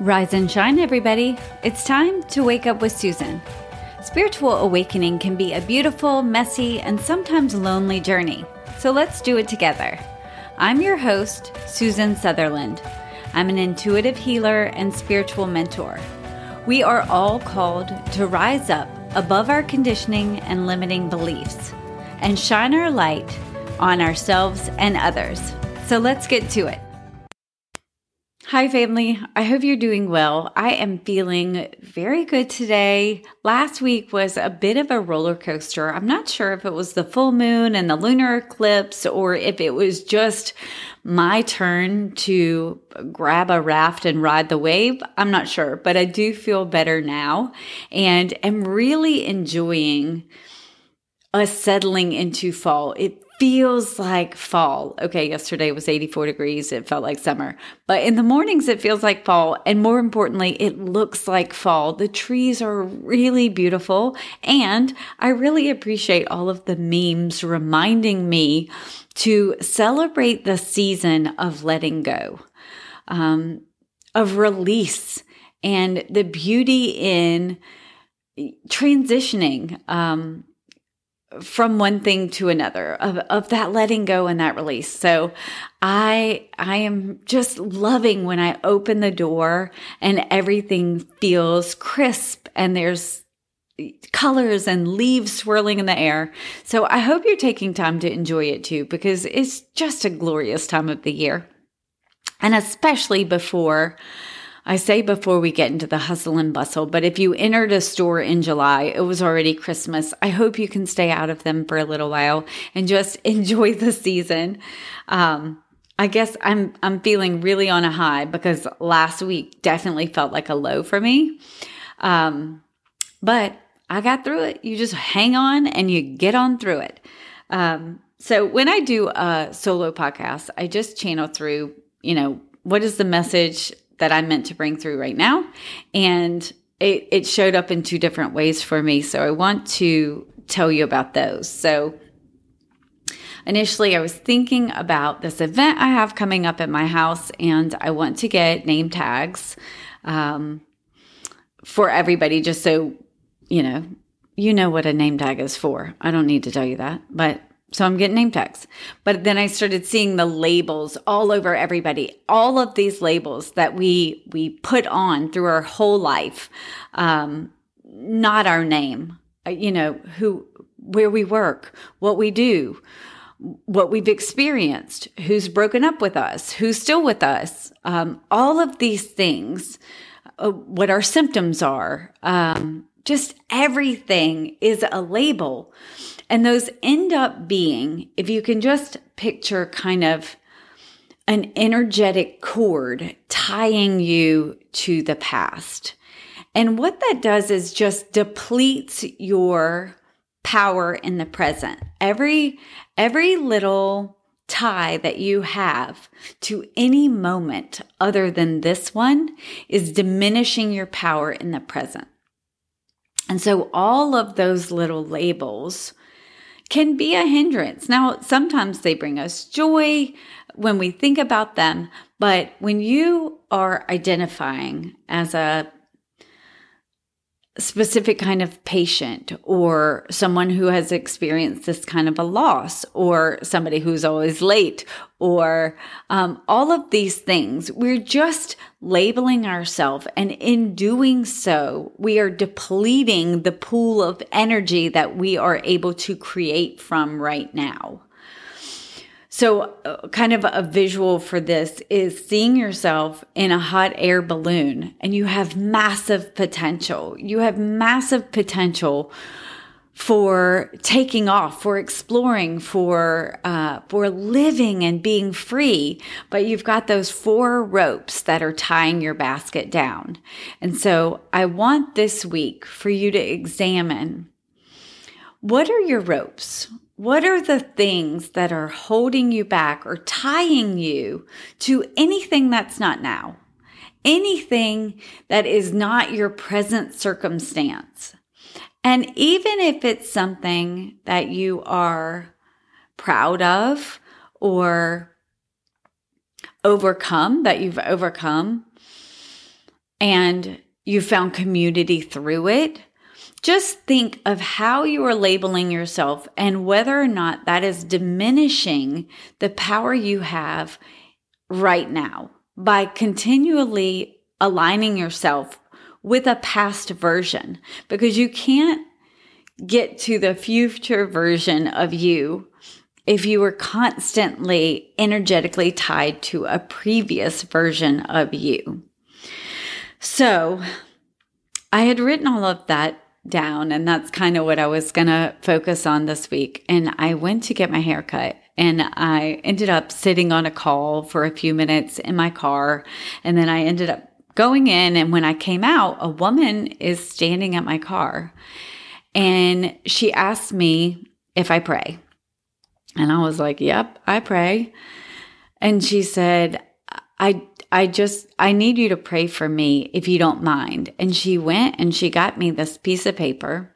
Rise and shine, everybody. It's time to wake up with Susan. Spiritual awakening can be a beautiful, messy, and sometimes lonely journey. So let's do it together. I'm your host, Susan Sutherland. I'm an intuitive healer and spiritual mentor. We are all called to rise up above our conditioning and limiting beliefs and shine our light on ourselves and others. So let's get to it. Hi, family. I hope you're doing well. I am feeling very good today. Last week was a bit of a roller coaster. I'm not sure if it was the full moon and the lunar eclipse or if it was just my turn to grab a raft and ride the wave. I'm not sure, but I do feel better now and am really enjoying us settling into fall. It feels like fall. Okay, yesterday was 84 degrees. It felt like summer. But in the mornings, it feels like fall. And more importantly, it looks like fall. The trees are really beautiful. And I really appreciate all of the memes reminding me to celebrate the season of letting go, um, of release, and the beauty in transitioning. Um, from one thing to another of, of that letting go and that release. So I, I am just loving when I open the door and everything feels crisp and there's colors and leaves swirling in the air. So I hope you're taking time to enjoy it too, because it's just a glorious time of the year. And especially before I say before we get into the hustle and bustle, but if you entered a store in July, it was already Christmas. I hope you can stay out of them for a little while and just enjoy the season. Um, I guess I'm I'm feeling really on a high because last week definitely felt like a low for me. Um, but I got through it. You just hang on and you get on through it. Um, so when I do a solo podcast, I just channel through, you know, what is the message that I'm meant to bring through right now. And it, it showed up in two different ways for me. So I want to tell you about those. So initially I was thinking about this event I have coming up at my house, and I want to get name tags um, for everybody, just so you know, you know what a name tag is for. I don't need to tell you that, but so I'm getting name tags. But then I started seeing the labels all over everybody. All of these labels that we we put on through our whole life, um, not our name. Uh, you know who, where we work, what we do, what we've experienced, who's broken up with us, who's still with us. Um, all of these things, uh, what our symptoms are, um, just everything is a label. And those end up being, if you can just picture kind of an energetic cord tying you to the past. And what that does is just depletes your power in the present. Every every little tie that you have to any moment other than this one is diminishing your power in the present. And so all of those little labels can be a hindrance. Now, sometimes they bring us joy when we think about them, but when you are identifying as a specific kind of patient or someone who has experienced this kind of a loss or somebody who's always late or um, all of these things. We're just labeling ourselves. And in doing so, we are depleting the pool of energy that we are able to create from right now. So, uh, kind of a visual for this is seeing yourself in a hot air balloon and you have massive potential. You have massive potential for taking off, for exploring, for uh, for living and being free. But you've got those four ropes that are tying your basket down. And so, I want this week for you to examine what are your ropes? What are the things that are holding you back or tying you to anything that's not now? Anything that is not your present circumstance. And even if it's something that you are proud of or overcome, that you've overcome, and you found community through it, just think of how you are labeling yourself and whether or not that is diminishing the power you have right now by continually aligning yourself with a past version because you can't get to the future version of you if you were constantly energetically tied to a previous version of you. So I had written all of that down, and that's kind of what I was going to focus on this week. And I went to get my hair cut. And I ended up sitting on a call for a few minutes in my car. And then I ended up going in. And when I came out, a woman is standing at my car. And she asked me if I pray. And I was like, Yep, I pray. And she said, I I just I need you to pray for me if you don't mind. And she went and she got me this piece of paper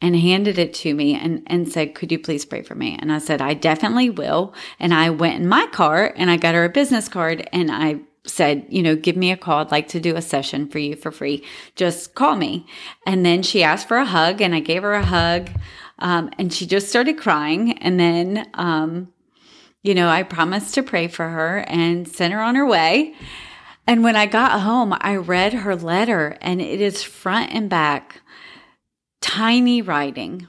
and handed it to me and, and said, Could you please pray for me? And I said, I definitely will. And I went in my car and I got her a business card and I said, you know, give me a call. I'd like to do a session for you for free. Just call me. And then she asked for a hug and I gave her a hug. Um, and she just started crying. And then, um, you know, I promised to pray for her and sent her on her way. And when I got home, I read her letter and it is front and back, tiny writing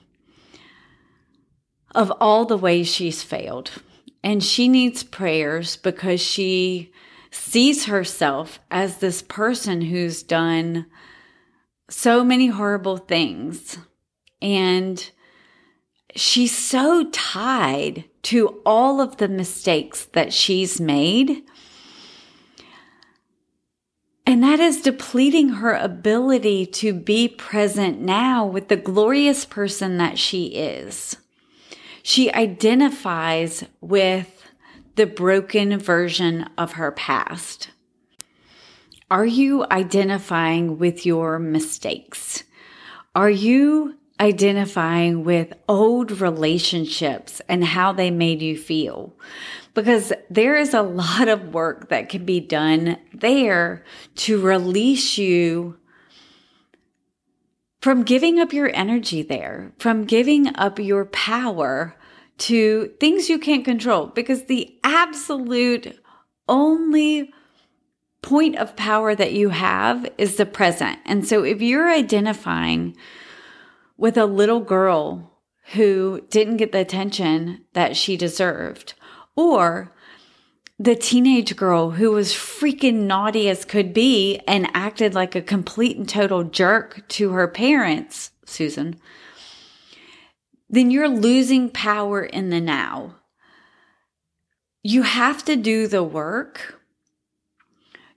of all the ways she's failed. And she needs prayers because she sees herself as this person who's done so many horrible things. And she's so tied to all of the mistakes that she's made. And that is depleting her ability to be present now with the glorious person that she is. She identifies with the broken version of her past. Are you identifying with your mistakes? Are you identifying with old relationships and how they made you feel. Because there is a lot of work that can be done there to release you from giving up your energy there, from giving up your power to things you can't control. Because the absolute only point of power that you have is the present. And so if you're identifying with a little girl who didn't get the attention that she deserved, or the teenage girl who was freaking naughty as could be and acted like a complete and total jerk to her parents, Susan, then you're losing power in the now. You have to do the work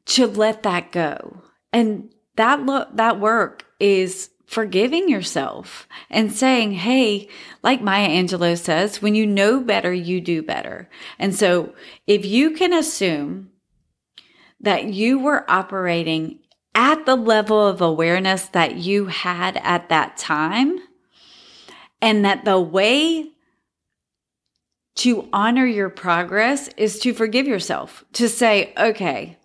to let that go. And that that work is forgiving yourself and saying, Hey, like Maya Angelou says, when you know better, you do better. And so if you can assume that you were operating at the level of awareness that you had at that time, and that the way to honor your progress is to forgive yourself, to say, okay,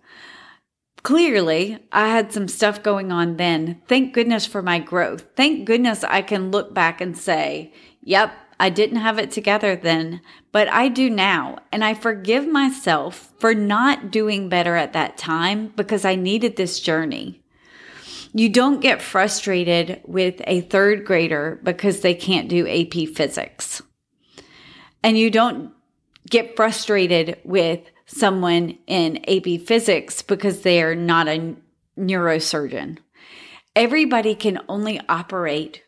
Clearly, I had some stuff going on then. Thank goodness for my growth. Thank goodness I can look back and say, yep, I didn't have it together then, but I do now. And I forgive myself for not doing better at that time because I needed this journey. You don't get frustrated with a third grader because they can't do AP physics. And you don't get frustrated with someone in AP physics because they are not a neurosurgeon. Everybody can only operate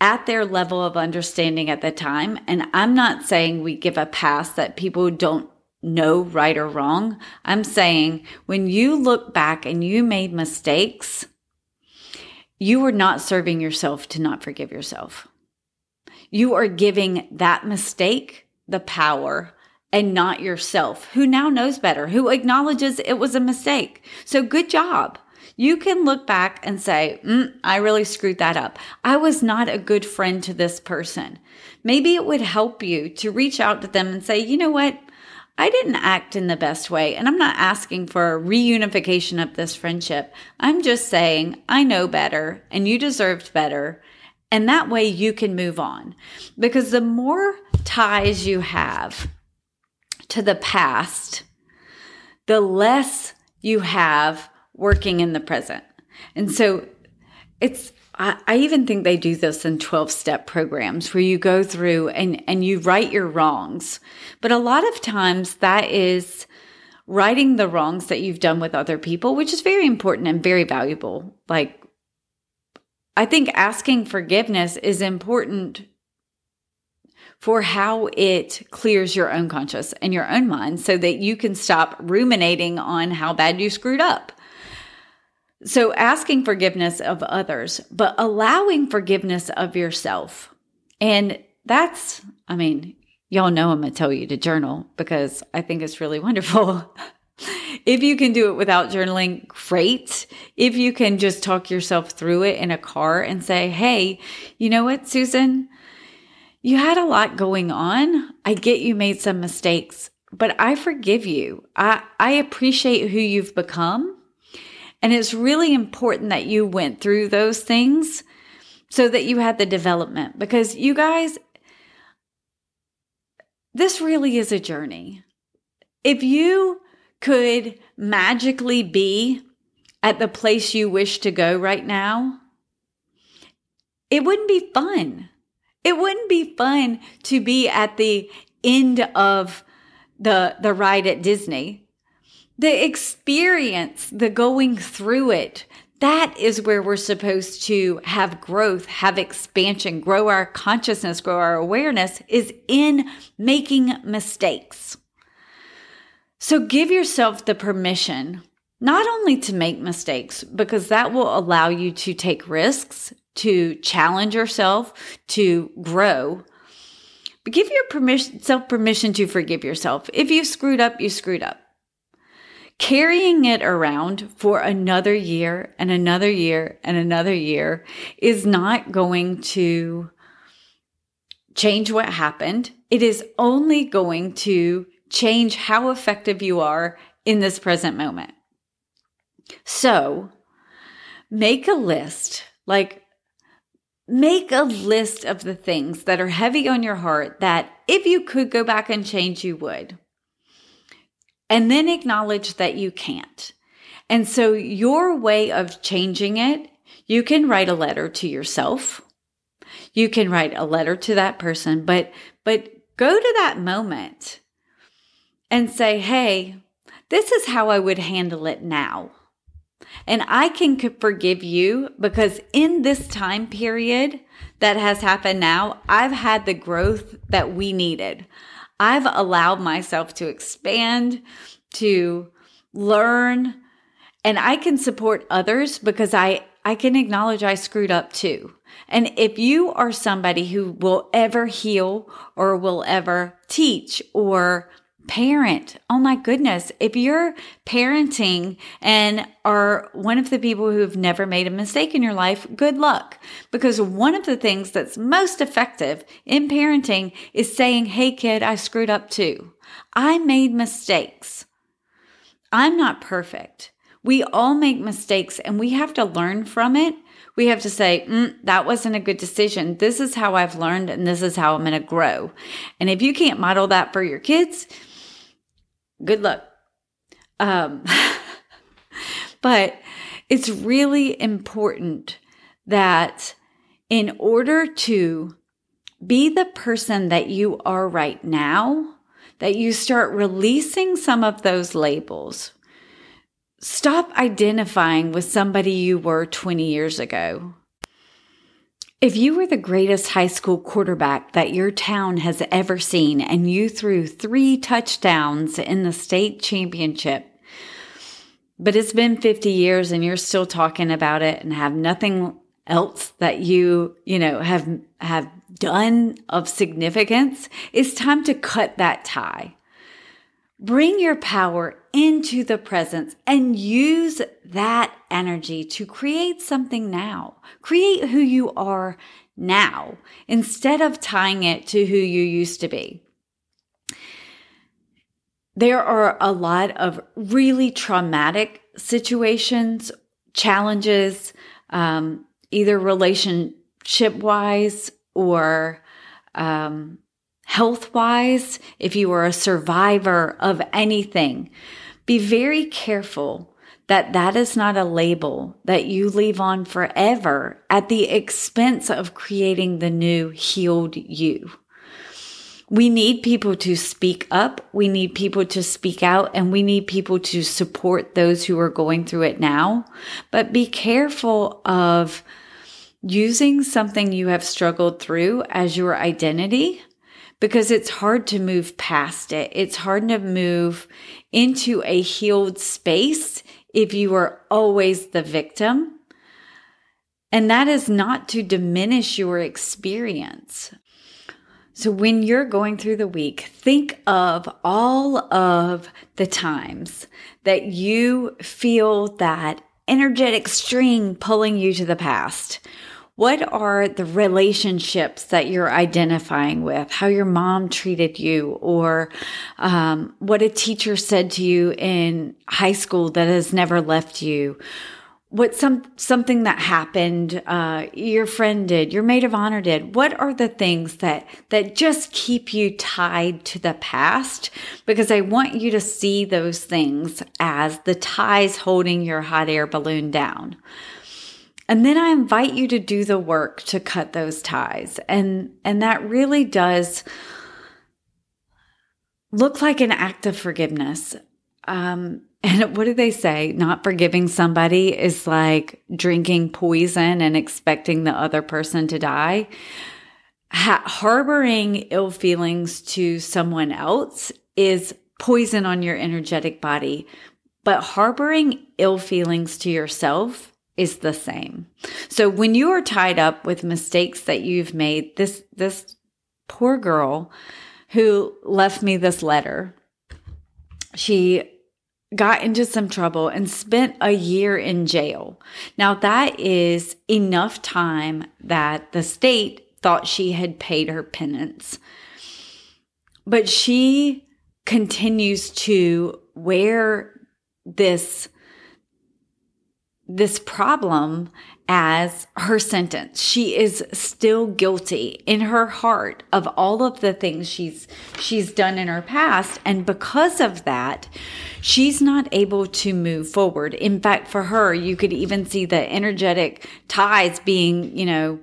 at their level of understanding at the time. And I'm not saying we give a pass that people don't know right or wrong. I'm saying when you look back and you made mistakes, you are not serving yourself to not forgive yourself. You are giving that mistake the power and not yourself, who now knows better, who acknowledges it was a mistake. So good job. You can look back and say, mm, I really screwed that up. I was not a good friend to this person. Maybe it would help you to reach out to them and say, you know what? I didn't act in the best way. And I'm not asking for a reunification of this friendship. I'm just saying, I know better and you deserved better. And that way you can move on. Because the more ties you have to the past, the less you have working in the present. And so it's, I, I even think they do this in 12 step programs where you go through and, and you write your wrongs. But a lot of times that is righting the wrongs that you've done with other people, which is very important and very valuable. Like, I think asking forgiveness is important for how it clears your own conscious and your own mind so that you can stop ruminating on how bad you screwed up. So, asking forgiveness of others, but allowing forgiveness of yourself. And that's, I mean, y'all know I'm going to tell you to journal because I think it's really wonderful. if you can do it without journaling, great. If you can just talk yourself through it in a car and say, hey, you know what, Susan? You had a lot going on. I get you made some mistakes, but I forgive you. I, I appreciate who you've become. And it's really important that you went through those things so that you had the development because you guys, this really is a journey. If you could magically be at the place you wish to go right now, it wouldn't be fun. It wouldn't be fun to be at the end of the the ride at Disney the experience, the going through it, that is where we're supposed to have growth, have expansion, grow our consciousness, grow our awareness is in making mistakes. So give yourself the permission not only to make mistakes, because that will allow you to take risks, to challenge yourself, to grow, but give your permission, self permission to forgive yourself. If you screwed up, you screwed up carrying it around for another year and another year and another year is not going to change what happened. It is only going to change how effective you are in this present moment. So make a list, like make a list of the things that are heavy on your heart that if you could go back and change, you would and then acknowledge that you can't. And so your way of changing it, you can write a letter to yourself. You can write a letter to that person, but, but go to that moment and say, Hey, this is how I would handle it now. And I can forgive you because in this time period that has happened now, I've had the growth that we needed. I've allowed myself to expand, to learn, and I can support others because I, I can acknowledge I screwed up too. And if you are somebody who will ever heal or will ever teach or parent. Oh my goodness. If you're parenting and are one of the people who've never made a mistake in your life, good luck. Because one of the things that's most effective in parenting is saying, Hey kid, I screwed up too. I made mistakes. I'm not perfect. We all make mistakes and we have to learn from it. We have to say, mm, that wasn't a good decision. This is how I've learned and this is how I'm going to grow. And if you can't model that for your kids, good luck. Um, but it's really important that in order to be the person that you are right now, that you start releasing some of those labels. Stop identifying with somebody you were 20 years ago. If you were the greatest high school quarterback that your town has ever seen and you threw three touchdowns in the state championship, but it's been 50 years and you're still talking about it and have nothing else that you, you know, have, have done of significance, it's time to cut that tie. Bring your power into the presence and use that energy to create something now. Create who you are now instead of tying it to who you used to be. there are a lot of really traumatic situations, challenges, um, either relationship wise or um, health wise. If you are a survivor of anything, be very careful that that is not a label that you leave on forever at the expense of creating the new healed you. We need people to speak up. We need people to speak out and we need people to support those who are going through it now. But be careful of using something you have struggled through as your identity because it's hard to move past it. It's hard to move into a healed space if you are always the victim. And that is not to diminish your experience. So when you're going through the week, think of all of the times that you feel that energetic string pulling you to the past. What are the relationships that you're identifying with? How your mom treated you, or um, what a teacher said to you in high school that has never left you? what some something that happened uh, your friend did your maid of honor did what are the things that that just keep you tied to the past because i want you to see those things as the ties holding your hot air balloon down and then i invite you to do the work to cut those ties and and that really does look like an act of forgiveness um, and what do they say? Not forgiving somebody is like drinking poison and expecting the other person to die. Ha- harboring ill feelings to someone else is poison on your energetic body, but harboring ill feelings to yourself is the same. So when you are tied up with mistakes that you've made, this this poor girl who left me this letter, she got into some trouble and spent a year in jail. Now, that is enough time that the state thought she had paid her penance. But she continues to wear this this problem as her sentence. She is still guilty in her heart of all of the things she's she's done in her past and because of that, she's not able to move forward. In fact, for her, you could even see the energetic ties being, you know,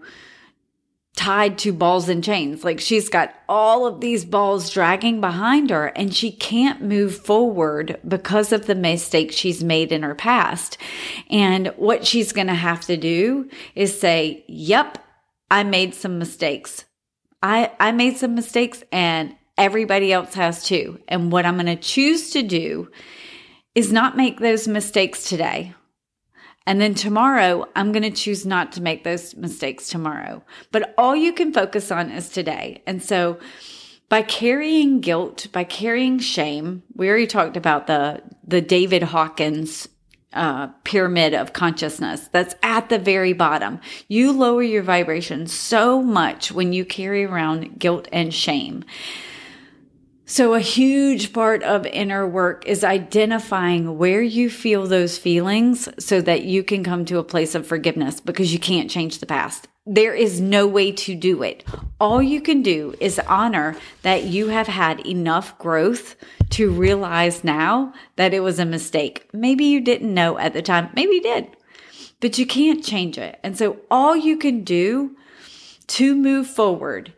tied to balls and chains. Like she's got all of these balls dragging behind her and she can't move forward because of the mistakes she's made in her past. And what she's going to have to do is say, yep, I made some mistakes. I, I made some mistakes and everybody else has too. And what I'm going to choose to do is not make those mistakes today. And then tomorrow, I'm going to choose not to make those mistakes tomorrow. But all you can focus on is today. And so by carrying guilt, by carrying shame, we already talked about the, the David Hawkins uh, pyramid of consciousness that's at the very bottom. You lower your vibration so much when you carry around guilt and shame. So, a huge part of inner work is identifying where you feel those feelings so that you can come to a place of forgiveness because you can't change the past. There is no way to do it. All you can do is honor that you have had enough growth to realize now that it was a mistake. Maybe you didn't know at the time, maybe you did, but you can't change it. And so, all you can do to move forward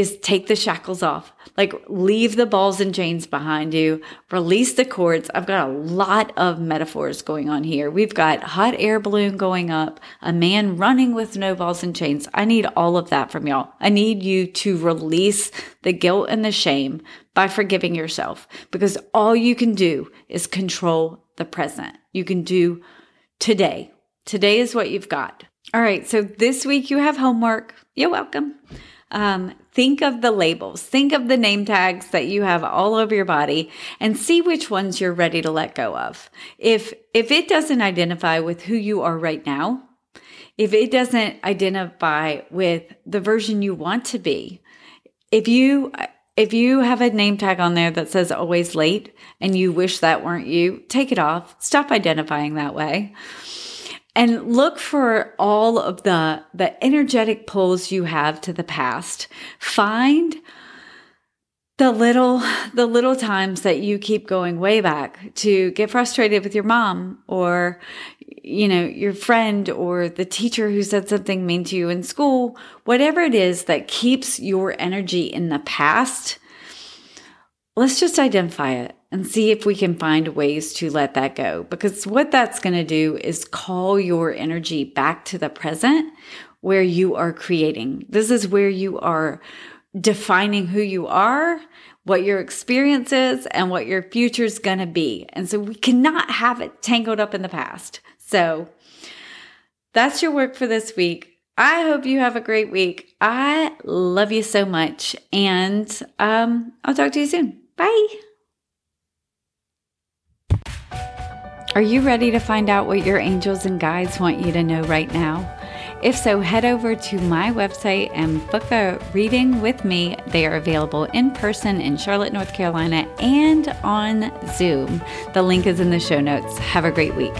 is take the shackles off. Like leave the balls and chains behind you, release the cords. I've got a lot of metaphors going on here. We've got hot air balloon going up, a man running with no balls and chains. I need all of that from y'all. I need you to release the guilt and the shame by forgiving yourself because all you can do is control the present. You can do today. Today is what you've got. All right. So this week you have homework. You're welcome. Um, think of the labels, think of the name tags that you have all over your body and see which ones you're ready to let go of. If, if it doesn't identify with who you are right now, if it doesn't identify with the version you want to be, if you, If you have a name tag on there that says always late and you wish that weren't you, take it off. Stop identifying that way. And look for all of the, the energetic pulls you have to the past. Find the little the little times that you keep going way back to get frustrated with your mom or you know your friend or the teacher who said something mean to you in school whatever it is that keeps your energy in the past let's just identify it and see if we can find ways to let that go because what that's going to do is call your energy back to the present where you are creating this is where you are defining who you are, what your experience is, and what your future is going to be. And so we cannot have it tangled up in the past. So that's your work for this week. I hope you have a great week. I love you so much. And um, I'll talk to you soon. Bye. Are you ready to find out what your angels and guides want you to know right now? If so, head over to my website and book a reading with me. They are available in person in Charlotte, North Carolina, and on Zoom. The link is in the show notes. Have a great week.